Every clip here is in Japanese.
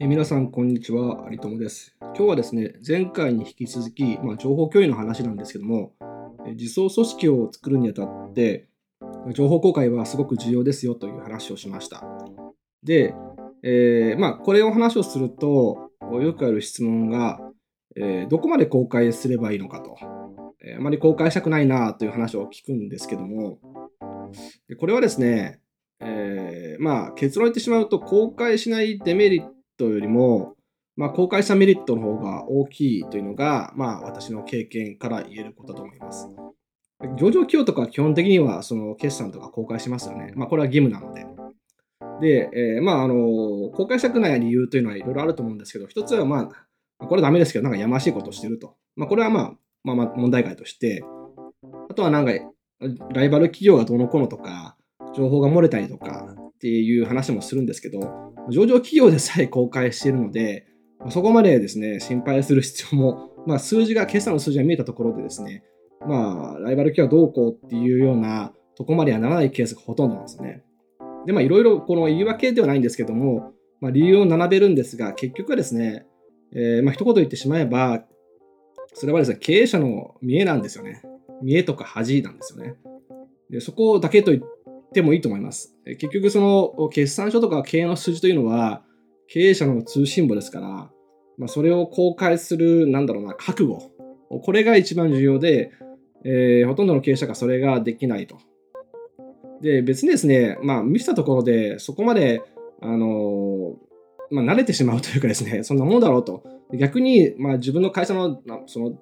え皆さん、こんにちは。有友です。今日はですね、前回に引き続き、まあ、情報共有の話なんですけども、自走組織を作るにあたって、情報公開はすごく重要ですよという話をしました。で、えー、まあ、これを話をすると、よくある質問が、えー、どこまで公開すればいいのかと、えー、あまり公開したくないなという話を聞くんですけども、これはですね、え、まあ、結論言ってしまうと、公開しないデメリットトよりも、まあ、公開したメリットの方が大きいというのが、まあ、私の経験から言えることだと思います。上場企業とか基本的にはその決算とか公開しますよね。まあ、これは義務なので。で、えー、まあ、あの、公開したくない理由というのはいろいろあると思うんですけど、一つはまあ、これはダメですけど、なんかやましいことをしてると。まあ、これはまあ、まあ、まあ問題外として、あとはなんか、ライバル企業がどうのこうのとか、情報が漏れたりとかっていう話もするんですけど、上場企業でさえ公開しているので、そこまでですね、心配する必要も、まあ、数字が、決算の数字が見えたところでですね、まあ、ライバル企業はどうこうっていうようなとこまではならないケースがほとんどなんですね。で、まあ、いろいろこの言い訳ではないんですけども、まあ、理由を並べるんですが、結局はですね、えー、まあ、一言言ってしまえば、それはですね、経営者の見栄なんですよね。見栄とか恥なんですよね。でそこだけと言っててもいいと思います。結局その決算書とか経営の数字というのは経営者の通信簿ですから、まあ、それを公開する、なんだろうな、覚悟。これが一番重要で、えー、ほとんどの経営者がそれができないと。で、別にですね、まあ、見せたところで、そこまで、あの、まあ、慣れてしまうというかですね、そんなものだろうと。逆に、まあ、自分の会社の、その、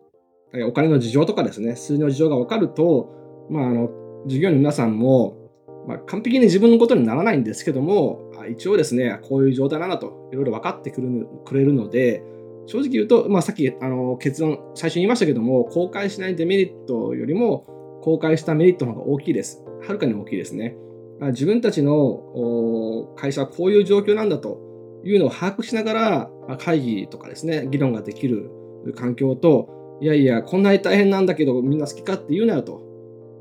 お金の事情とかですね、数字の事情が分かると、まあ、あの、従業の皆さんも、まあ、完璧に自分のことにならないんですけども、一応ですね、こういう状態なんだと、いろいろ分かってくるくれるので、正直言うと、まあ、さっきあの結論、最初に言いましたけども、公開しないデメリットよりも、公開したメリットの方が大きいです。はるかに大きいですね。自分たちの会社はこういう状況なんだというのを把握しながら、会議とかですね、議論ができる環境と、いやいや、こんなに大変なんだけど、みんな好きかって言うなよと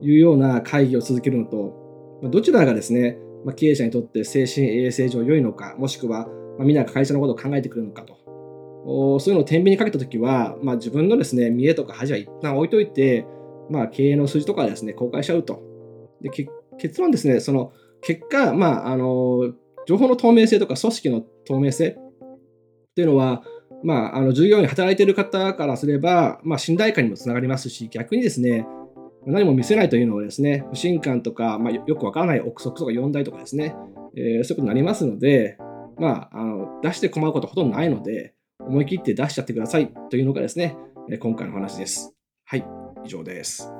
いうような会議を続けるのと、どちらがですね、ま経営者にとって精神衛生上良いのか、もしくは、まみんなが会社のことを考えてくるのかと。そういうのを天秤にかけたときは、まあ、自分のですね、見栄とか恥は一旦置いといて、まあ、経営の数字とかですね、公開しちゃうと。で結論ですね、その結果、まあ、あの、情報の透明性とか組織の透明性っていうのは、まあ、あの従業員働いている方からすれば、まあ、信頼感にもつながりますし、逆にですね、何も見せないというのはですね、不信感とか、まあ、よくわからない憶測とか4大とかですね、えー、そういうことになりますので、まあ、あの出して困ることほとんどないので、思い切って出しちゃってくださいというのがですね、今回の話です。はい、以上です。